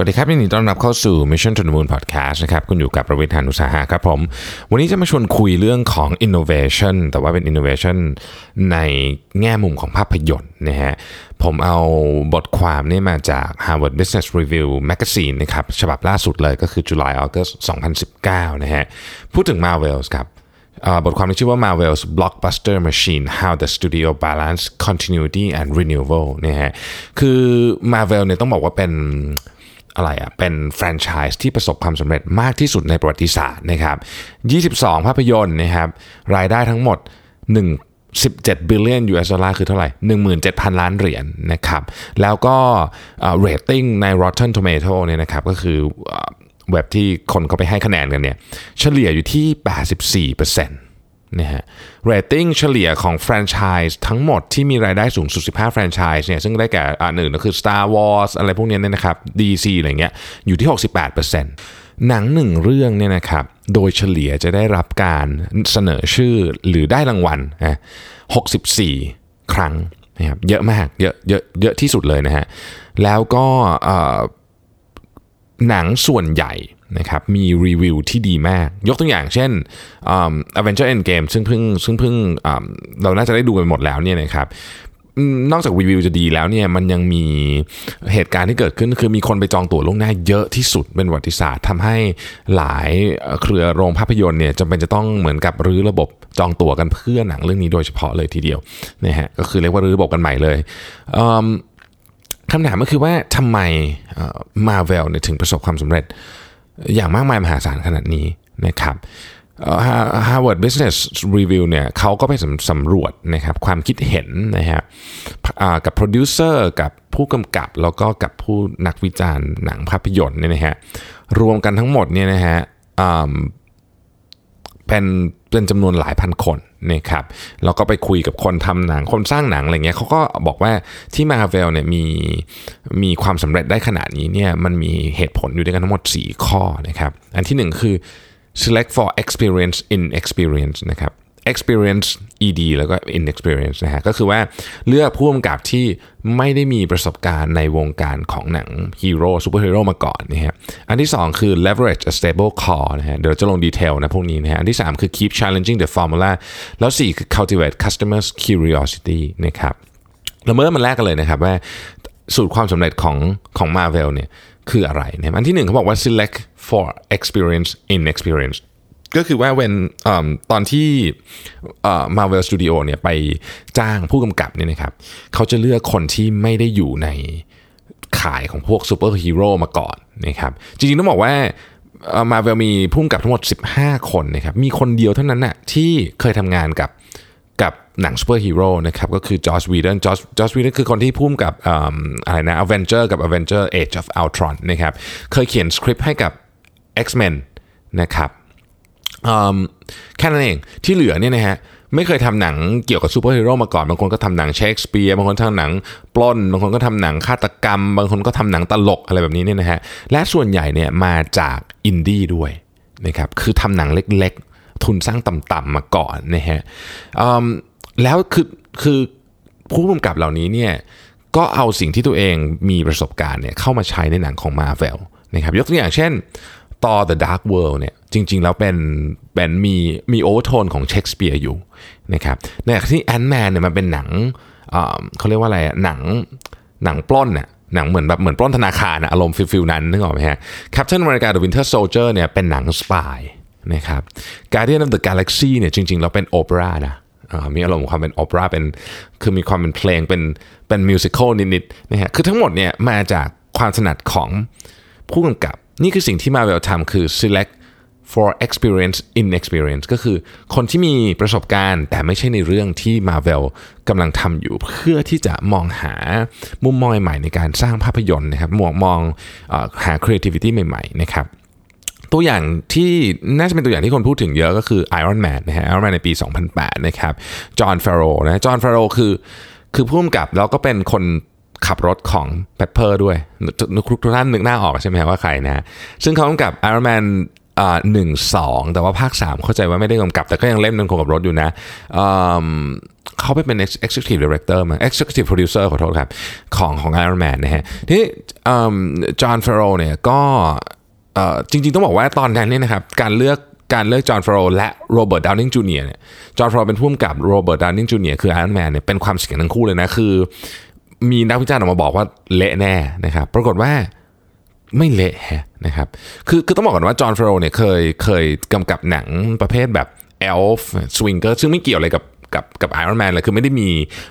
วัสดีครับยินดีต้อนรับเข้าสู่ Mission to the Moon Podcast นะครับคุณอยู่กับประวิทยานุสาหะครับผม วันนี้จะมาชวนคุยเรื่องของ innovation แต่ว่าเป็น innovation ในแง่มุมของภาพยนตร์นะฮะผมเอาบทความนี่มาจาก Harvard Business Review Magazine นะครับฉบับล่าสุดเลยก็คือ July August 2019 นะฮะพูดถึง Marvels ครับบทความที่ชื่อว่า Marvel's Blockbuster Machine How the Studio Balance Continuity and Renewal เนี่ยฮะคือ Marvel เนี่ยต้องบอกว่าเป็น อะไรอะเป็นแฟรนไชส์ที่ประสบความสำเร็จมากที่สุดในประวัติศาสตร์นะครับ 22 ภาพยนตร์นะครับรายได้ทั้งหมด 1 17 billion US ดอลลาร์คือเท่าไหร่ 17,000 ล้านเหรียญนะครับ แล้วก็เรตติ้งใน Rotten Tomato เนี่ยนะครับ ก็คือเอ่อเว็บที่คนเขาไปให้คะแนนกันเนี่ย เฉลี่ยอยู่ที่ 84%น นะฮะเรตติ้งเฉลี่ยของแฟรนไชส์ทั้งหมดที่มีรายได้สูงสุด 15 แฟรนไชส์เนี่ยซึ่งได้แก่อ่าหนึ่งก็คือ Star Wars อะไรพวกนี้เนี่ยนะครับ DC อะไรเงี้ยอยู่ที่ 68%หนังหนึ่งเรื่องเนี่ยนะครับโดยเฉลี่ยจะได้รับการเสนอชื่อหรือได้รางวัลนะ64 ครั้งนะครับเยอะมากเยอะเยอะเยอะที่สุดเลยนะฮะแล้วก็อ่อหนังส่วนใหญ่ นะครับมีรีวิวที่ดีมาก ยกตัวอย่างเช่นอืม Avenger Endgame ซึ่งเพิ่งซึ่งเพิ่งเราน่าจะได้ดูไปหมดแล้วเนี่ยนะครับนอกจากรีวิวจะดีแล้วเนี่ยมันยังมีเหตุการณ์ที่เกิดขึ้น คือมีคนไปจองตั๋วล่วงหน้าเยอะที่สุดเป็นประวัติศาสตร์ทำให้หลายเครือโรงภาพยนตร์เนี่ยจำเป็นจะต้องเหมือนกับรื้อระบบจองตั๋วกันเพื่อหนังเรื่องนี้โดยเฉพาะเลยทีเดียวนะฮะก็คือเรียกว่ารื้อระบบกันใหม่เลยคำถามก็คือว่าทำไมมาเวลเนี่ยถึงประสบความสำเร็จ อย่างมากมายมหาศาลขนาดนี้นะครับ Harvard Business Review เนี่ยเขาก็ไปสำสำรวจนะครับความคิดเห็นนะฮะกับโปรดิวเซอร์กับผู้กำกับแล้วก็กับผู้นักวิจารณ์หนังภาพยนตร์เนี่ยนะฮะรวมกันทั้งหมดเนี่ยนะฮะเป็นเป็นจำนวนหลายพันคน นะครับแล้วก็ไปคุยกับคนทำหนังคนสร้างหนังอะไรเงี้ยเขาก็บอกว่าที่มาเวลเนี่ยมีมีความสำเร็จได้ขนาดนี้เนี่ยมันมีเหตุผลอยู่ด้วยกันทั้งหมด 4 ข้อนะครับอันที่ 1 คือ select for experience in experience นะครับ experience ed แล้วก็ inexperience นะฮะก็คือว่าเลือกผู้กำกับที่ไม่ได้มีประสบการณ์ในวงการของหนังฮีโร่ซูเปอร์ฮีโร่มาก่อนนะฮะอันที่ 2 คือ leverage a stable core นะฮะเดี๋ยวจะลง detail นะพวกนี้นะฮะอันที่ 3 คือ keep challenging the formula แล้ว 4 คือ cultivate customers curiosity นะครับเราเมื่อมันแรกกันเลยนะครับว่าสูตรความสำเร็จของของ Marvel เนี่ยคืออะไรนะอันที่หนึ่งเขาบอกว่า select for experienced inexperience ก็คือว่าเวลาตอนที่ Marvel Studio เนี่ยไปจ้างผู้กำกับเนี่ยนะครับเขาจะเลือกคนที่ไม่ได้อยู่ในสายของพวกซูเปอร์ฮีโร่มาก่อนนะครับจริงๆต้องบอกว่ามาเวลมีผู้กำกับทั้งหมด 15 คนนะครับมีคนเดียวเท่านั้นน่ะที่เคยทำงานกับกับหนังซูเปอร์ฮีโร่นะครับก็คือจอร์จวีเดนจอร์จจอร์จวีเดนคือคนที่พุ่มกับออะไรนะ Avenger กับ Avenger Age of Ultron นะครับเคยเขียนสคริปต์ให้กับ X-Men นะครับ แค่นั้นเองที่เหลือเนี่ยนะฮะไม่เคยทำหนังเกี่ยวกับซูเปอร์ฮีโร่มาก่อน บางคนก็ทำหนังเชคสเปียร์บางคนทำหนังปล้น บางคนก็ทำหนังฆาตกรรม บางคนก็ทำหนังตลกอะไรแบบนี้เนี่ยนะฮะและส่วนใหญ่เนี่ยมาจากอินดี้ด้วยนะครับคือทำหนังเล็กๆ ทุนสร้างต่ำๆมาก่อนนะฮะแล้วคือคือผู้กำกับเหล่านี้เนี่ยก็เอาสิ่งที่ตัวเองมีประสบการณ์เนี่ยเข้ามาใช้ในหนังของ Marvel นะครับยกตัวอย่างเช่น ต่อ The Dark World เนี่ยจริง ๆ แล้วเป็นเป็นมีมี overtone ของเชคสเปียร์อยู่นะครับในขณะที่ Ant-Man เนี่ยมันเป็นหนังเขาเรียกว่าอะไรอะหนังหนังปล้นน่ะหนังเหมือนแบบเหมือนปล้นธนาคารอะอารมณ์ feel ๆนั้นนึกออกไหมฮะ Captain America The Winter Soldier เนี่ยเป็นหนัง spy นะครับ Guardian of the Galaxy เนี่ยจริง ๆ แล้วเป็นโอเปร่านะมีอารมณ์ของความเป็นโอเปร่าเป็นคือมีความเป็นเพลงเป็นเป็น musical นิดๆนะฮะคือทั้งหมดเนี่ยมาจากความถนัดของผู้กำกับ นี่คือสิ่งที่ Marvel ทำคือ select for experience in experience ก็คือคนที่มีประสบการณ์ แต่ไม่ใช่ในเรื่องที่ Marvel กำลังทำอยู่เพื่อที่จะมองหามุมมองใหม่ในการสร้างภาพยนตร์นะครับมองมองอหา creativity ใหม่ๆนะครับตัวอย่างที่น่าจะเป็นตัวอย่างที่คนพูดถึงเยอะก็คือ Iron Man นะฮะ Iron Man ในปี 2008 นะครับจอห์นฟาโรนะจอห์นฟาโรคือคือผู้กำกับแล้วก็เป็นคน ขับรถของ Pepper ด้วยทุกทุกท่านนึกหน้าออกใช่ไหมว่าใครนะซึ่งเขากำกับ Iron Man หนึ่งสองแต่ว่าภาค 3 เข้าใจว่าไม่ได้กำกับ แต่ก็ยังเล่นนันคงกับรถอยู่นะเขาไปเป็น executive director มา executive producer ขอโทษครับของของ Iron Man นะฮะที่จอห์นเฟโรเนี่ยก็จริงๆต้องบอกว่าตอนนั้นเนี่ยนะครับการเลือกการเลือกจอห์นฟโรและโรเบิร์ตดาวนิงจูเนียร์เนี่ยJon Favreau เป็นผู้กำกับ Robert Downey Jr. คือ Iron Man เนี่ยเป็นความเสี่ยงทั้งคู่เลยนะ คือ มีนักวิจารณ์ออกมาบอกว่าเละแน่นะครับ ปรากฏว่าไม่เละนะครับ คือคือต้องบอกก่อนว่า Jon Favreau เนี่ยเคยเคยกำกับหนังประเภทแบบ Elf Swingers ซึ่งไม่เกี่ยวอะไรกับกับกับ Iron Man เลยคือไม่ได้มี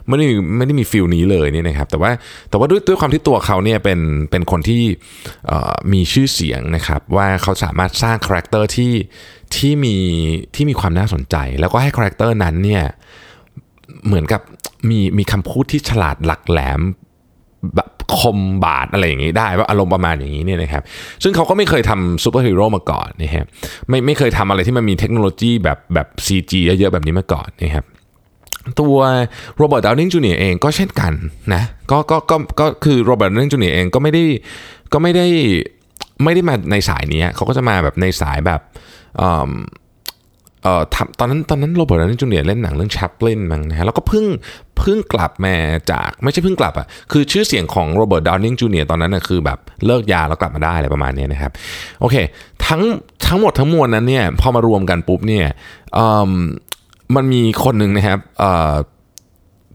ไม่ได้มีไม่ได้มี feel นี้เลยนี่นะครับแต่ว่าแต่ว่าด้วยด้วยความที่ตัวเขาเนี่ยเป็นเป็นคนที่มีชื่อเสียงนะครับว่าเขาสามารถสร้างคาแรคเตอร์ที่ที่มีที่มีความน่าสนใจ แล้วก็ให้คาแรคเตอร์นั้นเนี่ย เหมือนกับมีมีคำพูดที่ฉลาดหลักแหลมแบบคมบาดอะไรอย่างนี้ได้ว่าอารมณ์ประมาณอย่างนี้เนี่ยนะครับซึ่งเขาก็ไม่เคยทำซูเปอร์ฮีโร่มาก่อนนะครับไม่ไม่เคยทำอะไรที่มันมีเทคโนโลยีแบบแบบ CG เยอะๆแบบนี้มาก่อนนะครับตัว Robert Downey Jr. เองก็เช่นกันนะก็ก็ก็ก็คือ Robert Downey Jr. เองก็ไม่ได้ก็ไม่ได้ไม่ได้มาในสายนี้เขาก็จะมาแบบในสายแบบ อ่อตอนนั้นตอนนั้นโรเบิร์ตดาวนิงจูเนียเล่นหนังเรื่องแชปลินมั้งนะฮะแล้วก็เพิ่งเพิ่งกลับมาจากไม่ใช่เพิ่งกลับอะคือชื่อเสียงของโรเบิร์ตดาวนิงจูเนียตอนนั้นนะคือแบบเลิกยาแล้วกลับมาได้อะไรประมาณนี้นะครับโอเคทั้งทั้งหมดทั้งมวลนั้นเนี่ยพอมารวมกันปุ๊บเนี่ยมันมีคนหนึ่งนะครับ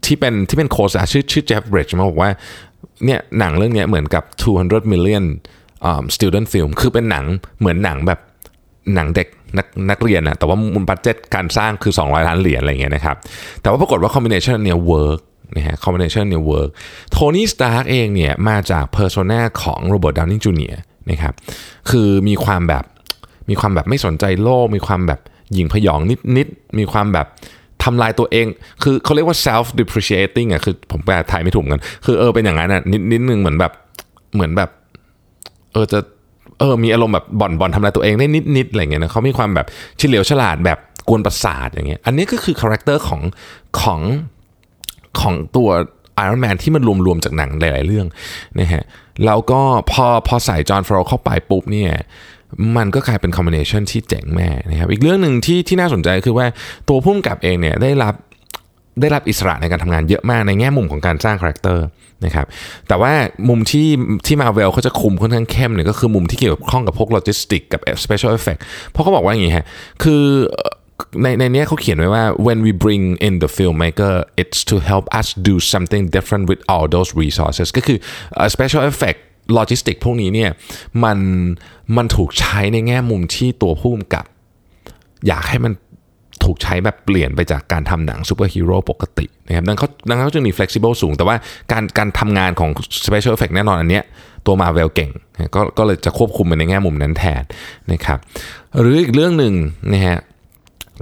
ที่เป็นที่เป็นโค้ชชื่อชื่อเจฟบริดจ์มาบอกว่าเนี่ยหนังเรื่องนี้เหมือนกับ 200 million um, student film คือเป็นหนังเหมือนหนังแบบหนังเด็ก นักนักเรียนนะแต่ว่ามูล budget การสร้างคือ 200 ล้านเหรียญอะไรเงี้ยนะครับ แต่ว่าปรากฏว่า combination เนี่ย work นะฮะ combination เนี่ย work Tony Stark เองเนี่ยมาจาก persona ของ Robert Downey Jr.นะครับคือมีความแบบมีความแบบไม่สนใจโลก มีความแบบหยิ่งผยองนิดๆมีความแบบทำลายตัวเอง คือเขาเรียกว่า self depreciating อะ คือผมแปลไทยไม่ถูกกัน คือเออเป็นอย่างนั้นอะนิดนิดนึงเหมือนแบบ เหมือนแบบ เออจะ เออมีอารมณ์แบบบ่อนบ่อนทำลายตัวเองได้นิดนิดอะไรเงี้ยนะเขามีความแบบเฉลียวฉลาดแบบกวนประสาทอย่างเงี้ยอันนี้ก็คือคาแรคเตอร์ของของของตัว Iron Man ที่มันรวมๆจากหนังหลาย ๆ เรื่องนะฮะแล้วก็พอพอใส่ Jon Favreau เข้าไปปุ๊บเนี่ยมันก็กลายเป็น combination ที่เจ๋งมากนะครับอีกเรื่องหนึ่งที่ที่น่าสนใจคือว่าตัวผู้กำกับเองเนี่ยได้รับได้รับอิสระในการทำงานเยอะมากในแง่มุมของการสร้างคาแรคเตอร์ นะครับแต่ว่ามุมที่ที่มาเวลเขาจะคุมค่อนข้างเข้มเนี่ยก็คือมุมที่เกี่ยวข้องกับพวกโลจิสติกกับ special effect เพราะเขาบอกว่าอย่างนี้ฮะคือในในนี้เขาเขียนไว้ว่า when we bring in the filmmaker it's to help us do something different with all those resources ก็คือ special effect logistic พวกนี้เนี่ยมันมันถูกใช้ในแง่มุมที่ตัวผู้กำกับ อยากให้มัน ถูกใช้แบบเปลี่ยนไปจากการทำหนังซูเปอร์ฮีโร่ปกตินะครับดังนั้นดังนั้นเขาจึงมี flexible สูง แต่ว่าการการทำงานของ special effect แน่นอนอันเนี้ยตัวมาเวลเก่งก็ก็เลยจะควบคุมไปในแง่มุมนั้นแทนนะครับหรืออีกเรื่องหนึ่งนะฮะ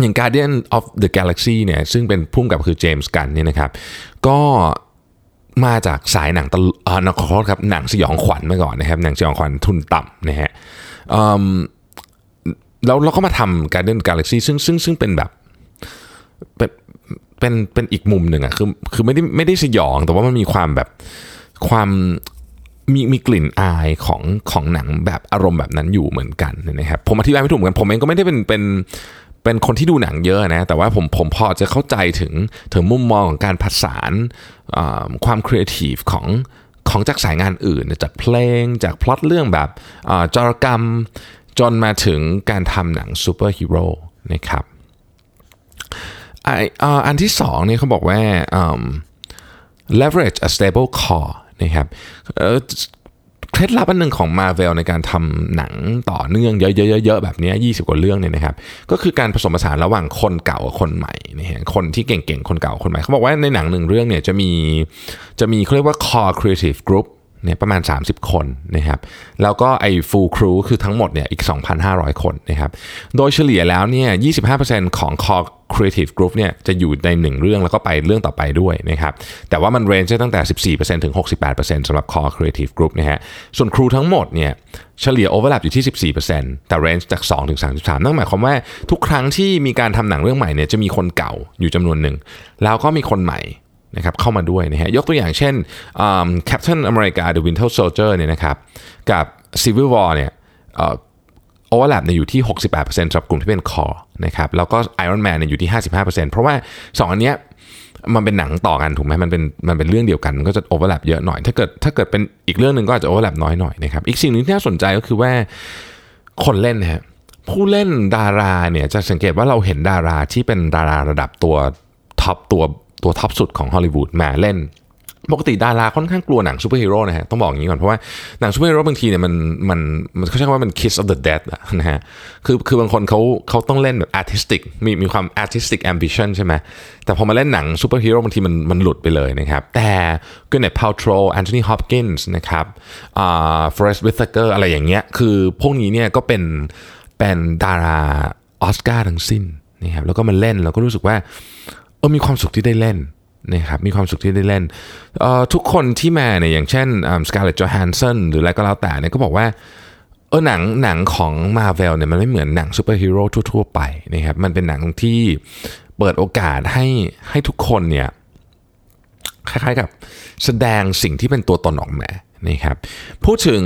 อย่าง Guardian of the Galaxy เนี่ยซึ่งเป็นผู้กำกับคือ James Gunn เนี่ยนะครับก็มาจากสายหนังตลอ่าขอโทษครับหนังสยองขวัญมาก่อนนะครับหนังสยองขวัญทุนต่ำนะฮะ แล้วเราก็มาทำ Guardian Galaxy ซึ่งซึ่งซึ่งเป็นแบบเป็นเป็นเป็นอีกมุมหนึ่งอะคือคือไม่ได้ไม่ได้สยองแต่ว่ามันมีความแบบความมีมีกลิ่นอายของของหนังแบบอารมณ์แบบนั้นอยู่เหมือนกันนะครับผมอธิบายไม่ถูกเหมือนกันผมเองก็ไม่ได้เป็นเป็นเป็นคนที่ดูหนังเยอะนะแต่ว่าผมผมพอจะเข้าใจถึงถึงมุมมองของการผสานความครีเอทีฟของของจากสายงานอื่น จากเพลงจากพล็อตเรื่องแบบจารกรรม จนมาถึงการทำหนังซูเปอร์ฮีโร่นะครับอันที่สองนี่เขาบอกว่า leverage a stable core นะครับเคล็ดลับอันหนึ่งของ Marvel ในการทำหนังต่อเนื่องเยอะๆๆแบบนี้20 กว่าเรื่องเนี่ยนะครับ ก็คือการผสมผสานระหว่างคนเก่ากับคนใหม่นะฮะคนที่เก่งๆ คนเก่าคนใหม่ เขาบอกว่าในหนังหนึ่งเรื่องเนี่ยจะมีจะมีเขาเรียกว่า core creative group เนี่ยประมาณ 30 คนนะครับแล้วก็ไอ้ full crew คือทั้งหมดเนี่ยอีก 2,500 คนนะครับโดยเฉลี่ยแล้วเนี่ย 25%ของ core creative group เนี่ยจะอยู่ในหนึ่งเรื่องแล้วก็ไปเรื่องต่อไปด้วยนะครับแต่ว่ามันเรนจ์ตั้งแต่ 14%ถึง 68%สำหรับ core creative group นะฮะส่วนครูทั้งหมดเนี่ยเฉลี่ย overlap อยู่ที่ 14%แต่ range จาก 2 ถึง 33 นั่นหมายความว่าทุกครั้งที่มีการทำหนังเรื่องใหม่เนี่ยจะมีคนเก่าอยู่จำนวนหนึ่งแล้วก็มีคนใหม่ นะครับเข้ามาด้วยนะฮะยกตัวอย่างเช่น Captain America The Winter Soldier เนี่ยนะครับกับ Civil War เนี่ย overlap เนี่ยอยู่ที่ 68%สำหรับกลุ่มที่เป็น core นะครับแล้วก็ Iron Man เนี่ยอยู่ที่ 55%เพราะว่า 2 อันเนี้ยมันเป็นหนังต่อกันถูกไหมมันเป็นมันเป็นเรื่องเดียวกันมันก็จะ overlap เยอะหน่อย ถ้าเกิดถ้าเกิดเป็นอีกเรื่องหนึ่งก็อาจจะ overlap น้อยหน่อยนะครับอีกสิ่งหนึ่งที่น่าสนใจก็คือว่าคนเล่นนะฮะผู้เล่นดาราเนี่ยจะสังเกตว่าเราเห็นดาราที่เป็นดาราระดับตัว top ตัว ตัว top สุดของฮอลลีวูดมาเล่นปกติดาราค่อนข้างกลัวหนังซูเปอร์ฮีโร่นะฮะต้องบอกอย่างนี้ก่อน เพราะว่าหนังซูเปอร์ฮีโร่บางทีเนี่ยมันมันมันเขาใช้คำว่ามัน kiss of the dead อะนะฮะคือคือบางคนเขาเขาต้องเล่นแบบ artistic มีมีความ artistic ambition ใช่ไหมแต่พอมาเล่นหนังซูเปอร์ฮีโร่บางทีมันมันหลุดไปเลยนะครับ แต่ก็เนี่ย Paltrow Anthony Hopkins นะครับอ่า Forest Whitaker อะไรอย่างเงี้ยคือพวกนี้เนี่ยก็เป็นเป็นดาราออสการ์ทั้งสิ้นนะครับแล้วก็มาเล่นแล้วก็รู้สึกว่า เออมีความสุขที่ได้เล่นนะครับมีความสุขที่ได้เล่นทุกคนที่มาเนี่ยอย่างเช่น Scarlett Johansson หรืออะไรก็แล้วแต่เนี่ยก็บอกว่าเออหนังหนังของมาเวลเนี่ยมันไม่เหมือนหนังซูเปอร์ฮีโร่ทั่วๆไปนะครับมันเป็นหนังที่เปิดโอกาสให้ให้ทุกคนเนี่ยคล้ายๆกับแสดงสิ่งที่เป็นตัวตนออกมานะครับพูดถึง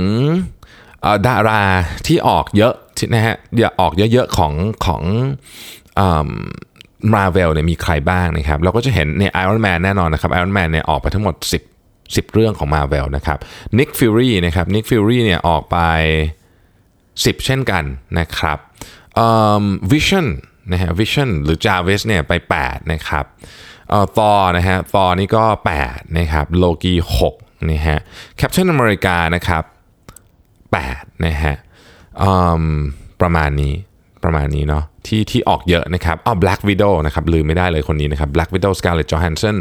ดาราที่ออกเยอะนะฮะอย่าออกเยอะๆของของ มาเวลเนี่ยมีใครบ้างนะครับ เราก็จะเห็นใน Iron Man แน่นอนนะครับ Iron Man เนี่ยออกไปทั้งหมด 10 10 เรื่องของมาเวลนะครับ Nick Fury นะครับ Nick Fury เนี่ยออกไป 10 เช่นกันนะครับ Vision นะฮะ Vision หรือ Jarvis เนี่ยไป 8 นะครับเอ่อฟอนะฮะฟอนี่ก็ 8 นะครับโลกี6นะฮะแคปชั่นอเมริกานะครับ8นะฮะประมาณนี้ ประมาณนี้เนาะที่ที่ออกเยอะนะครับอ๋อ Black Widow นะครับลืมไม่ได้เลยคนนี้นะครับ Black Widow Scarlett Johansson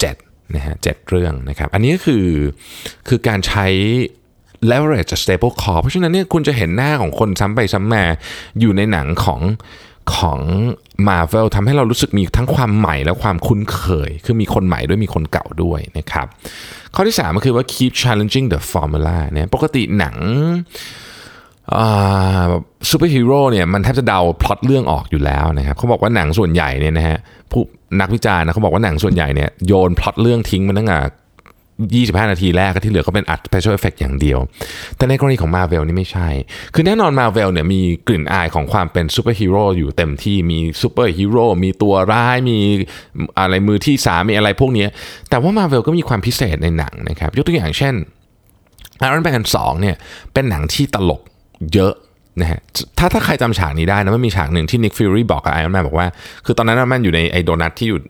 เจ็ดนะฮะเจ็ดเรื่องนะครับ อันนี้ก็คือคือการใช้ leverage stable core เพราะฉะนั้นเนี่ยคุณจะเห็นหน้าของคนซ้ำไปซ้ำมาอยู่ในหนังของของ Marvel ทำให้เรารู้สึกมีทั้งความใหม่และความคุ้นเคย คือมีคนใหม่ด้วยมีคนเก่าด้วยนะครับ ข้อที่3ก็คือว่า keep challenging the formula เนี่ยปกติหนัง ซูเปอร์ฮีโร่เนี่ยมันแทบจะเดาพล็อตเรื่องออกอยู่แล้วนะครับเขาบอกว่าหนังส่วนใหญ่เนี่ยนะฮะผู้นักวิจารณ์นะเขาบอกว่าหนังส่วนใหญ่เนี่ยโยนพล็อตเรื่องทิ้งมันตั้งแต่25 นาทีแรกที่เหลือก็เป็นอัด special effect อย่างเดียว แต่ในกรณีของ Marvel นี่ไม่ใช่ คือแน่นอน Marvel เนี่ยมีกลิ่นอายของความเป็นซูเปอร์ฮีโร่อยู่เต็มที่มีซูเปอร์ฮีโร่มีตัวร้ายมีอะไรมือที่สามมีอะไรพวกนี้ แต่ว่า Marvel ก็มีความพิเศษในหนังนะครับ ยกตัวอย่างเช่น Iron Man 2เนี่ยเป็นหนังที่ตลก เยอะนะฮะถ้าถ้าใครจำฉากนี้ได้นะมันมีฉากหนึ่งที่ Nick Fury บอกกับ Iron Man บอกว่า คือตอนนั้นมันอยู่ในไอ้โดนัทที่อยู่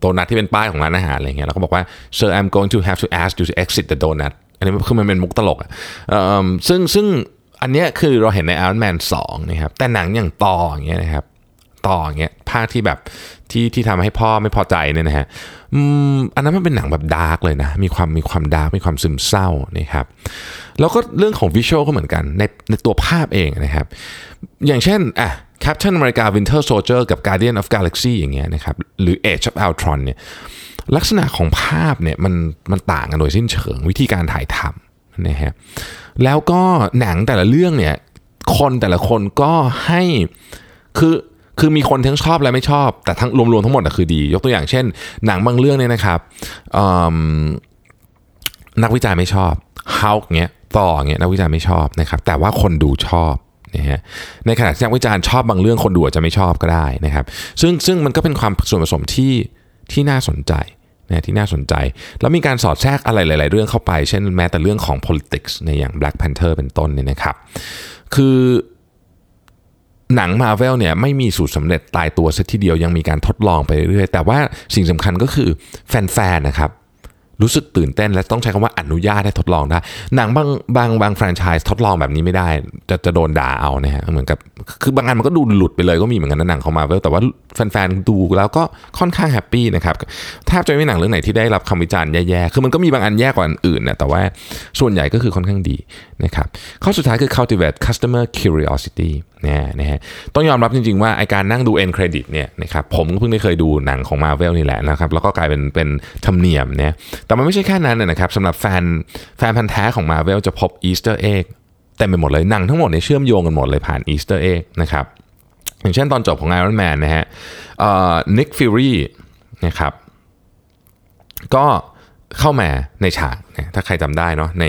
โดนัทที่เป็นป้ายของร้านอาหารอะไรเงี้ยแล้วก็บอกว่า sir I'm going to have to ask you to exit the donut อันนี้คือมันเป็นมุกตลกอะซึ่งซึ่งอันเนี้ยคือเราเห็นใน Iron Man 2นะครับแต่หนังอย่างต่ออย่างเงี้ยนะครับ ต่อเงี้ยภาคที่แบบที่ที่ทำให้พ่อไม่พอใจเนี่ยนะฮะอันนั้นมันเป็นหนังแบบ dark เลยนะมีความมีความ dark มีความซึมเศร้านะครับแล้วก็เรื่องของ visual ก็เหมือนกันในในตัวภาพเองนะครับ อย่างเช่นอะ Captain America Winter Soldier กับ Guardian of Galaxy อย่างเงี้ยนะครับหรือ Age of Ultron เนี่ยลักษณะของภาพเนี่ยมันมันต่างกันโดยสิ้นเชิงวิธีการถ่ายทำนะฮะแล้วก็หนังแต่ละเรื่องเนี่ยคนแต่ละคนก็ให้คือ คือมีคนทั้งชอบและไม่ชอบ แต่ทั้งรวมๆทั้งหมดคือดี ยกตัวอย่างเช่น หนังบางเรื่องเนี่ยนะครับนักวิจารณ์ไม่ชอบฮาวเงี้ยต่อเงี้ยนักวิจารณ์ไม่ชอบนะครับแต่ว่าคนดูชอบนะฮะในขณะที่นักวิจารณ์ชอบบางเรื่องคนดูอาจจะไม่ชอบก็ได้นะครับ ซึ่งซึ่งมันก็เป็นความส่วนผสมที่ที่น่าสนใจนะที่น่าสนใจ แล้วมีการสอดแทรกอะไรหลาย ๆ เรื่องเข้าไป เช่นแม้แต่เรื่องของ politics ในอย่าง Black Panther เป็นต้นเนี่ยนะครับ คือ หนังมาเวลเนี่ยไม่มีสูตรสำเร็จตายตัวสักทีเดียวยังมีการทดลองไปเรื่อยแต่ว่าสิ่งสำคัญก็คือแฟนๆนะครับรู้สึกตื่นเต้นและต้องใช้คำว่าอนุญาตให้ทดลองได้หนังบางบางบางแฟรนไชส์ทดลองแบบนี้ไม่ได้ จะจะโดนด่าเอานะฮะเหมือนกับคือบางงานมันก็ดูหลุดไปเลยก็มีเหมือนกันนะหนังของมาเวลแต่ว่าแฟนๆดูแล้วก็ค่อนข้างแฮปปี้นะครับแทบจะไม่หนังเรื่องไหนที่ได้รับคำวิจารณ์แย่ๆคือมันก็มีบางอันแย่กว่าอันอื่นนะแต่ว่าส่วนใหญ่ก็คือค่อนข้างดีนะครับข้อสุดท้ายคือ cultivate customer curiosity นะนะฮะต้องยอมรับจริง ๆ ว่าไอการนั่งดู end credit เนี่ยนะครับผมก็เพิ่งได้เคยดูหนังของ Marvel นี่แหละนะครับแล้วก็กลายเป็นเป็นธรรมเนียมเนี่ยแต่มันไม่ใช่แค่นั้นนะครับสำหรับแฟนแฟนพันธุ์แท้ของ Marvel จะพบ Easter egg เต็มไปหมดเลยหนังทั้งหมดเนี่ยเชื่อมโยงกันหมดเลยผ่าน Easter egg นะครับอย่างเช่นตอนจบของ Iron Man นะฮะ Nick Fury นะครับก็เข้ามาในฉากนะถ้าใครจำได้เนาะใน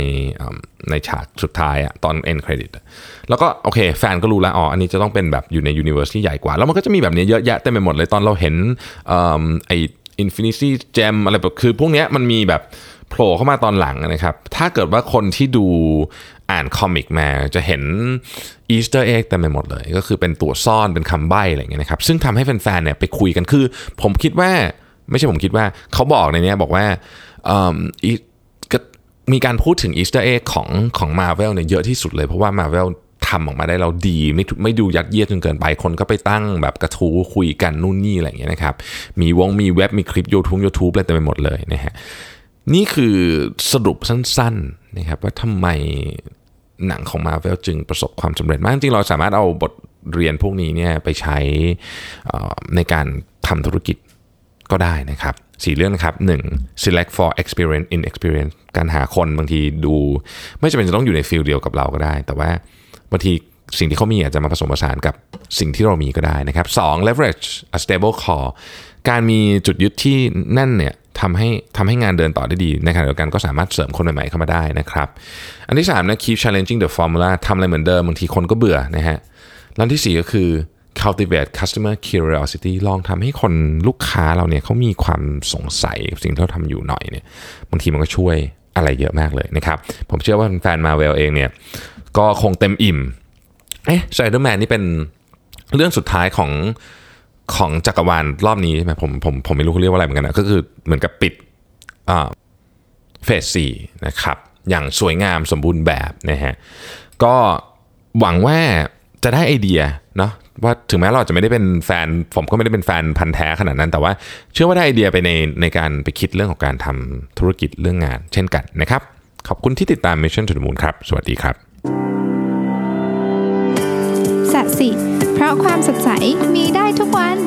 ในฉากสุดท้ายอะตอน end credit แล้วก็โอเค แฟนก็รู้แล้วอ๋ออันนี้จะต้องเป็นแบบอยู่ใน universe ที่ใหญ่กว่า แล้วมันก็จะมีแบบนี้เยอะแยะเต็มไปหมดเลยตอนเราเห็นอิ่มไอ Infinity Gem อะไรแบบคือพวกเนี้ยมันมีแบบโผล่เข้ามาตอนหลังนะครับ ถ้าเกิดว่าคนที่ดูอ่าน comic มาจะเห็น Easter egg เต็มไปหมดเลย ก็คือเป็นตัวซ่อนเป็นคำใบ้อะไรเงี้ยนะครับซึ่งทำให้แฟนๆเนี่ยไปคุยกันคือ ผมคิดว่าไม่ใช่ผมคิดว่าเขาบอกในนี้บอกว่า ก็มีการพูดถึง Easter egg ของของ Marvel เนี่ยเยอะที่สุดเลยเพราะว่า Marvel ทำออกมาได้เราดี ไม่ไม่ดูยัดเยียดจนเกินไปคนก็ไปตั้งแบบกระทู้คุยกันนู่นนี่อะไรอย่างเงี้ยนะครับ มีวงมีเว็บมีคลิป YouTube YouTube อะไรเต็มไปหมดเลยนะฮะนี่คือสรุปสั้นๆนะครับว่าทำไมหนังของ Marvel จึงประสบความสำเร็จมาก จริงเราสามารถเอาบทเรียนพวกนี้เนี่ยไปใช้ในการทำธุรกิจก็ได้นะครับ สี่เรื่องนะครับ 1. select for experience in experience การหาคนบางทีดู ไม่จำเป็นจะต้องอยู่ในฟิลเดียวกับเราก็ได้ แต่ว่าบางทีสิ่งที่เขามีอาจจะมาผสมผสานกับสิ่งที่เรามีก็ได้นะครับ 2. leverage a stable core การมีจุดยึดที่แน่นเนี่ยทำให้ทำให้งานเดินต่อได้ดีในขณะเดียวกันก็สามารถเสริมคนใหม่ๆเข้ามาได้นะครับ อันที่3นะ keep challenging the formula ทำอะไรเหมือนเดิมบางทีคนก็เบื่อนะฮะแล้วอันที่ 4 ก็คือ cultivate customer curiosity ลองทำให้คนลูกค้าเราเนี่ยเขามีความสงสัยกับสิ่งที่เราทำอยู่หน่อยเนี่ยบางทีมันก็ช่วยอะไรเยอะมากเลยนะครับ ผมเชื่อว่าแฟนมาเวลเองเนี่ยก็คงเต็มอิ่ม เอ๊ะ Spider-Man นี่เป็นเรื่องสุดท้ายของของจักรวาลรอบนี้ใช่ไหมผมผมผมไม่รู้เขาเรียกว่าอะไรเหมือนกันนะก็คือเหมือนกับปิดเฟสสี่นะครับ อย่างสวยงามสมบูรณ์แบบนะฮะก็หวังว่าจะได้ไอเดียเนาะ ว่าถึงแม้เราจะไม่ได้เป็นแฟน ผมก็ไม่ได้เป็นแฟนพันธ์แท้ขนาดนั้น แต่ว่าเชื่อว่าได้ไอเดียไปในในการไปคิดเรื่องของการทำธุรกิจเรื่องงาน เช่นกันนะครับ ขอบคุณที่ติดตาม Mission to the Moon ครับ สวัสดีครับสัสิเพราะความสดใสมีได้ทุกวัน